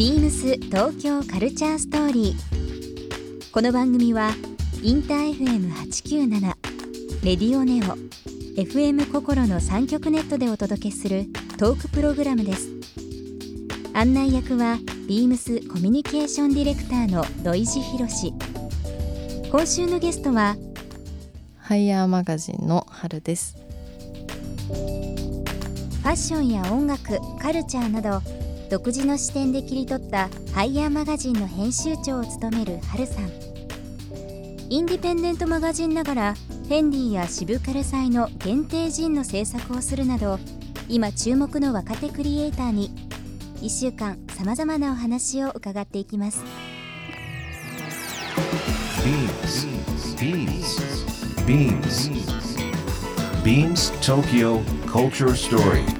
ビームス東京カルチャーストーリー。この番組はインター FM897 レディオネオ FM 心の三極ネットでお届けするトークプログラムです。案内役はビームスコミュニケーションディレクターの土井博志。今週のゲストはハイヤーマガジンの春です。ファッションや音楽カルチャーなど独自の視点で切り取ったハイヤーマガジンの編集長を務めるハルさんインディペンデントマガジンながらフェンディや渋カル祭の限定ジンの制作をするなど今注目の若手クリエイターに1週間さまざまなお話を伺っていきます Beams. Beams. Beams. Beams Tokyo Culture Story.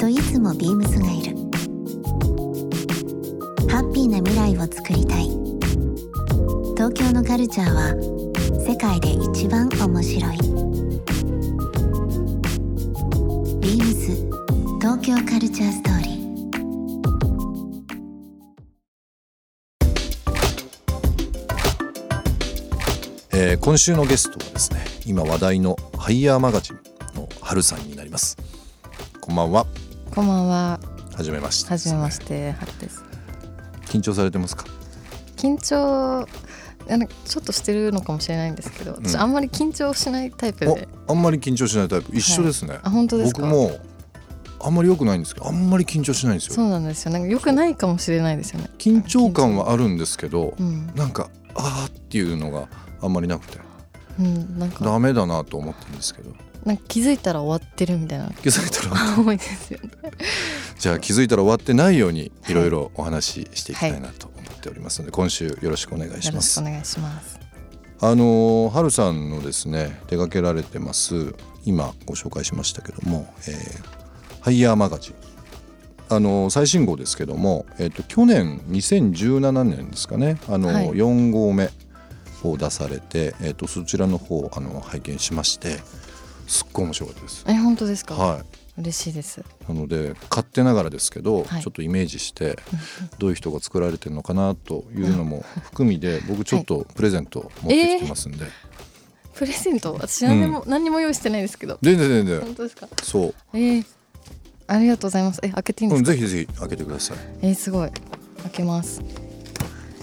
といつもビームスがいる。ハッピーな未来をつくりたい。東京のカルチャーは世界で一番面白い。ビームス東京カルチャーストーリー。えー今週のゲストはですね今話題のハイヤーマガジンの春さんになります。こんばんは。こんばんは。はじめましてはじめまして、春です。緊張されてますか？緊張ちょっとしてるのかもしれないんですけど、私うんあんまり緊張しないタイプおで。あんまり緊張しないタイプ一緒ですね、あ本当ですか？僕もあんまり良くないんですけどあんまり緊張しないんですよそうなんですよ。なんか良くないかもしれないですよね。緊張感はあるんですけどうんなんかあーっていうのがあんまりなくてうんなんかダメだなと思ってるんですけどなんか気づいたら終わってるみたいな。気づいたら多 いですよね。じゃあ気づいたら終わってないようにいろいろお話ししていきたいなと思っておりますので、今週よろしくお願いしよろますしくお願いします。あのー春さんのですね手掛けられてます今ご紹介しましたけども、えーハイヤーマガジン。あのー最新号ですけども、えー、と去年2017年ですかねあのー、はい。4号目を出されて、えー、とそちらの方あの拝見しましてすっごい面白かったです。え本当ですか？はい。嬉しいです。なので勝手ながらですけど、はい。ちょっとイメージしてどういう人が作られてるのかなというのも 含みで僕ちょっとプレゼント持ってきてますんで、プレゼント？私何にも、何にも用意してないですけど。全然全然本当ですか？そう、えー、ありがとうございます。え開けていいんでうん、すか。ぜひぜひ開けてください。えー、すごい。開けます。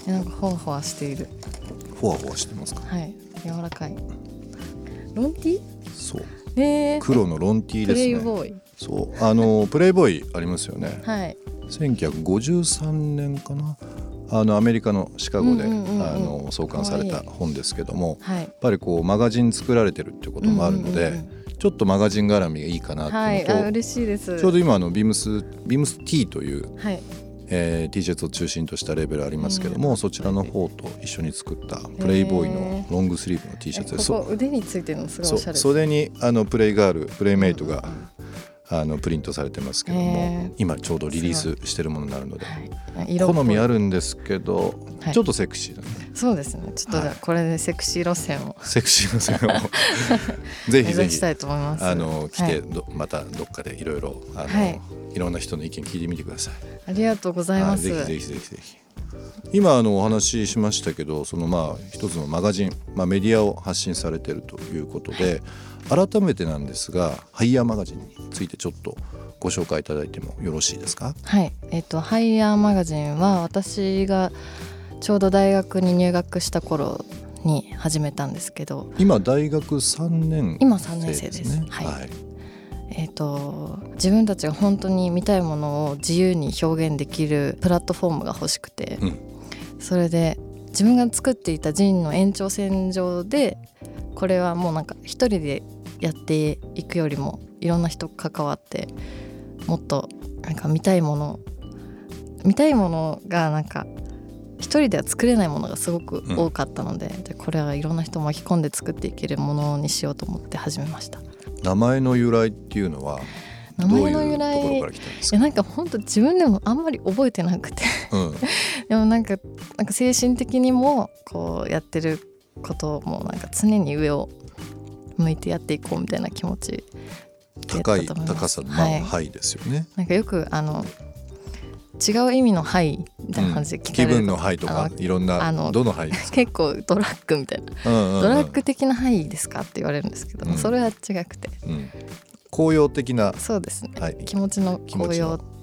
えなんかほわほわしている。ふわふわしてますか？はい。柔らかい。ロンティそう。えー、黒のロンティープですね。レイボーイそう。あのプレイボーイありますよね。はい。1953年かな。あのアメリカのシカゴで、うんうんうんうんあの創刊された本ですけどもはい。やっぱりこうマガジン作られてるっていうこともあるので、うんうんうんちょっとマガジン絡みがいいかなってはいいうのと、あ嬉しいです。ちょうど今あのビームスビームス T という、はいえー T シャツを中心としたレベルありますけども、そちらの方と一緒に作ったプレイボーイのロングスリーブの T シャツえです。ここ腕についてるのすごいおしゃれです袖にあのプレイガールプレイメイトが、あのプリントされてますけども、今ちょうどリリースしてるものになるので、好みあるんですけど、はい。ちょっとセクシーだね。そうですね。ちょっとじゃあこれでセクシー路線を。セクシーな線を。ぜひぜひ目指したいと思います。あの来はい。てど、またどっかでいろいろあの、はい。い、ろんな人の意見聞いてみてください。ありがとうございます。はい。ぜひぜひぜひぜひ今あのお話ししましたけどそのまあ一つのマガジン、まあ、メディアを発信されているということで改めてなんですがハイヤーマガジンについてちょっとご紹介いただいてもよろしいですか？はい、えっ、とハイヤーマガジンは私がちょうど大学に入学した頃に始めたんですけど、今大学3年今3年生です。ねはい。はいえっ、と自分たちが本当に見たいものを自由に表現できるプラットフォームが欲しくて、うん。それで自分が作っていたジンの延長線上でこれはもうなんか一人でやっていくよりもいろんな人関わってもっとなんか見たいもの見たいものがなんか一人では作れないものがすごく多かったので,、でこれはいろんな人を巻き込んで作っていけるものにしようと思って始めました名前の由来っていうのは名どう前の由いうところ来から来たんですか？いやなんか本当自分でもあんまり覚えてなくて。うん。でもなんかなんか精神的にもこうやってることもなんか常に上を向いてやっていこうみたいな気持ち高い高さのまあはい。はいですよね。なんかよくあの違う意味の「はい」みたいな感じで聞かれる気分のはいとかいろんなあのどのはい。結構ドラッグみたいな。うんうんうん。ドラッグ的な「はい」ですかって言われるんですけども、うん。それは違くて。うん。紅葉的なそうですね。はい。気持ちの気持ちの。高揚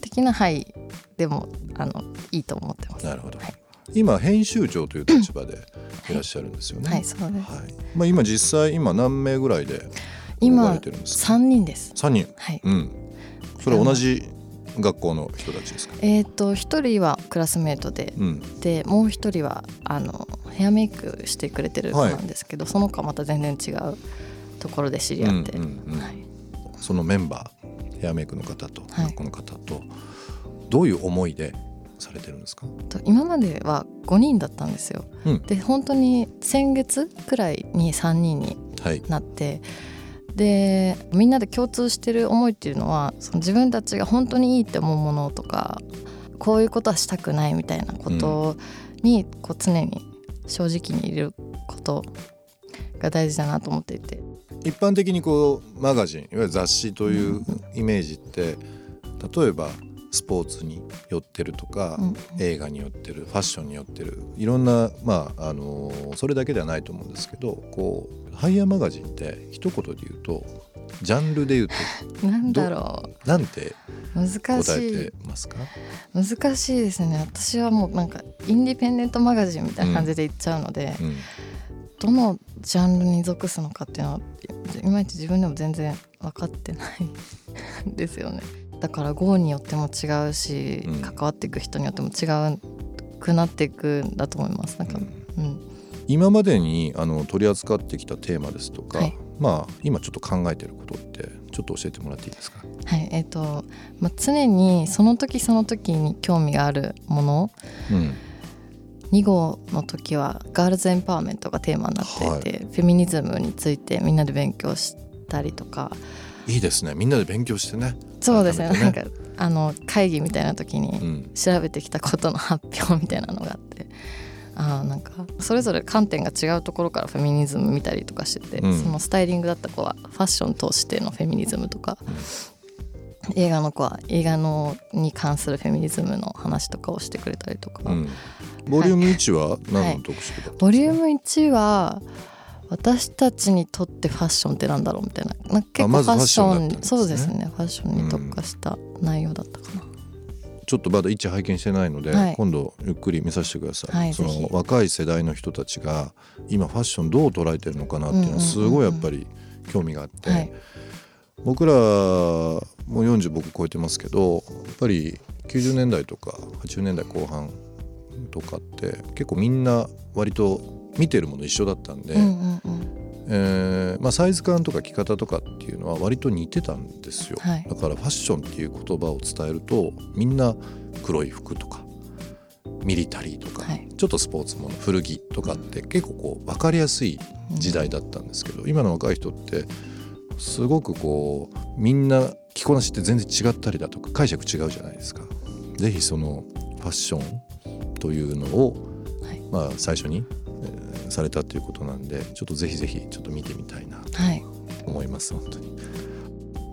的な「はい」でもあのいいと思ってます。なるほど。はい、今編集長という立場でいらっしゃるんですよね。はい、そうです。はい。まあ今実際今何名ぐらいで今れてるんですか？3人です。三人。はい。うん。それ同じ学校の人たちですか。えっ、と一人はクラスメートでうん。でもう一人はあのヘアメイクしてくれてる子なんですけど、その子はまた全然違うところで知り合って、うんうんうんはい、そのメンバーヘアメイクの方とはい学校の方とどういう思いでされてるんですか？と今までは5人だったんですよ。うんで本当に先月くらいに3人にはい。なってでみんなで共通してる思いっていうのはその自分たちが本当にいいって思うものとかこういうことはしたくないみたいなことにこう常に正直にいることが大事だなと思っていて。一般的にこうマガジンいわゆる雑誌というイメージって例えばスポーツに寄ってるとか、うん映画に寄ってるファッションに寄ってるいろんなまああのそれだけではないと思うんですけどこうハイヤーマガジンって一言で言うとジャンルで言うと なんだろなんてう難答しいえてますか？難しい。ですね。私はもうなんかインディペンデントマガジンみたいな感じで言っちゃうので、うん。どのジャンルに属すのかっていうのはいまいち自分でも全然分かってないんですよねだから号によっても違うし、うん。関わっていく人によっても違うくなっていくんだと思います。なんか、うん。今までにあの取り扱ってきたテーマですとか、はい。まあ今ちょっと考えてることってちょっと教えてもらっていいですか？はい。えっ、と、まあ、常にその時その時に興味があるものうん。2号の時はガールズエンパワーメントがテーマになっていて、フェミニズムについてみんなで勉強したりとか。いいですね。みんなで勉強してね。そうですね改めてなんかあの会議みたいな時にうん。調べてきたことの発表みたいなのがあってあーなんかそれぞれ観点が違うところからフェミニズム見たりとかしてて、うん。そのスタイリングだった子はファッション通してのフェミニズムとか、映画の子は映画のに関するフェミニズムの話とかをしてくれたりとか、うん、ボリューム1は何の特集だったんですか、ボリューム1は私たちにとってファッションってなんだろうみたいな。なんか結構ファッションファッションだったんですね。そうですね。ファッションに特化した内容だったかな、ちょっとまだ1拝見してないので、はい。今度ゆっくり見させてください、そはいぜひ。の若い世代の人たちが今ファッションどう捉えてるのかなっていうのはすうんうんうん。うんごいやっぱり興味があって、はい。僕らもう40僕超えてますけどやっぱり90年代とか80年代後半とかって結構みんな割と見てるもの一緒だったんで、うんうんうん。えーまあ、サイズ感とか着方とかっていうのは割と似てたんですよ、はい。だからファッションっていう言葉を伝えるとみんな黒い服とかミリタリーとか、はい。ちょっとスポーツもの古着とかって結構こう分かりやすい時代だったんですけど、今の若い人ってすごくこうみんな着こなしって全然違ったりだとか解釈違うじゃないですか。ぜひそのファッションというのを、はい。まあ、最初に、えーされたということなんでちょっとぜひぜひちょっと見てみたいな。とはい。思います本当に。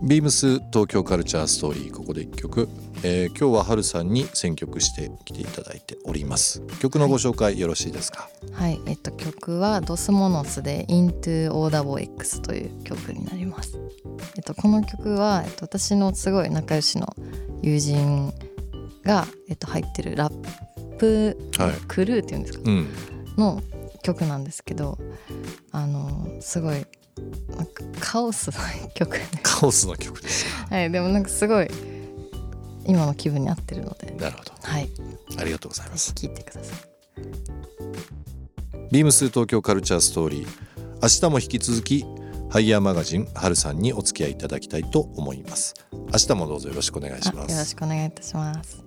ビームス東京カルチャーストーリーここで一曲、えー今日は春さんに選曲してきていただいております。曲のご紹介よろしいですか、はい、えっと曲はドスモノスで Into o d a b X という曲になります。えっとこの曲はえっと私のすごい仲良しの友人がえっと入ってるラップはい。クルーっていうんですか？うん。の曲なんですけど、あのすごいなんかカオスな曲。で、カオスな曲ですか。はい、でもなんかすごい今の気分に合ってるので、なるほど。はい、ありがとうございます。ぜひ聴いてください。ビームス東京カルチャーストーリー。明日も引き続きハイヤーマガジン春さんにお付き合いいただきたいと思います。明日もどうぞよろしくお願いしまあよろしすくお願いいたします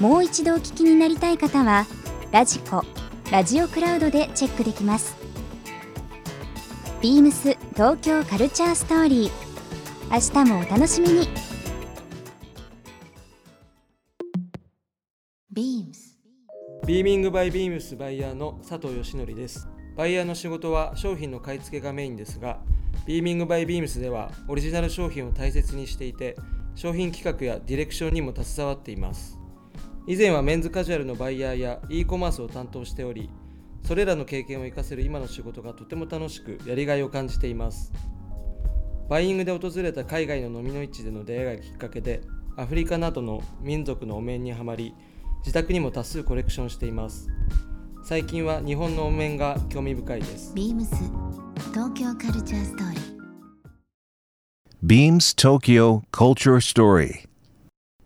もう一度お聞きになりたい方はラジコラジオクラウドでチェックできますビームス東京カルチャーストーリー明日もお楽しみにビームスビーミングバイビームスバイヤーの佐藤義則です。バイヤーの仕事は商品の買い付けがメインですが、ビーミングバイビームスではオリジナル商品を大切にしていて、商品企画やディレクションにも携わっています。以前はメンズカジュアルのバイヤーや e コマースを担当しており、それらの経験を活かせる今の仕事がとても楽しく、やりがいを感じています。バイイングで訪れた海外の飲みの市での出会いがきっかけで、アフリカなどの民族のお面にはまり、自宅にも多数コレクションしています。最近は日本のお面が興味深いです。ビームス東京カルチャーストーリー Beams Tokyo Culture Story.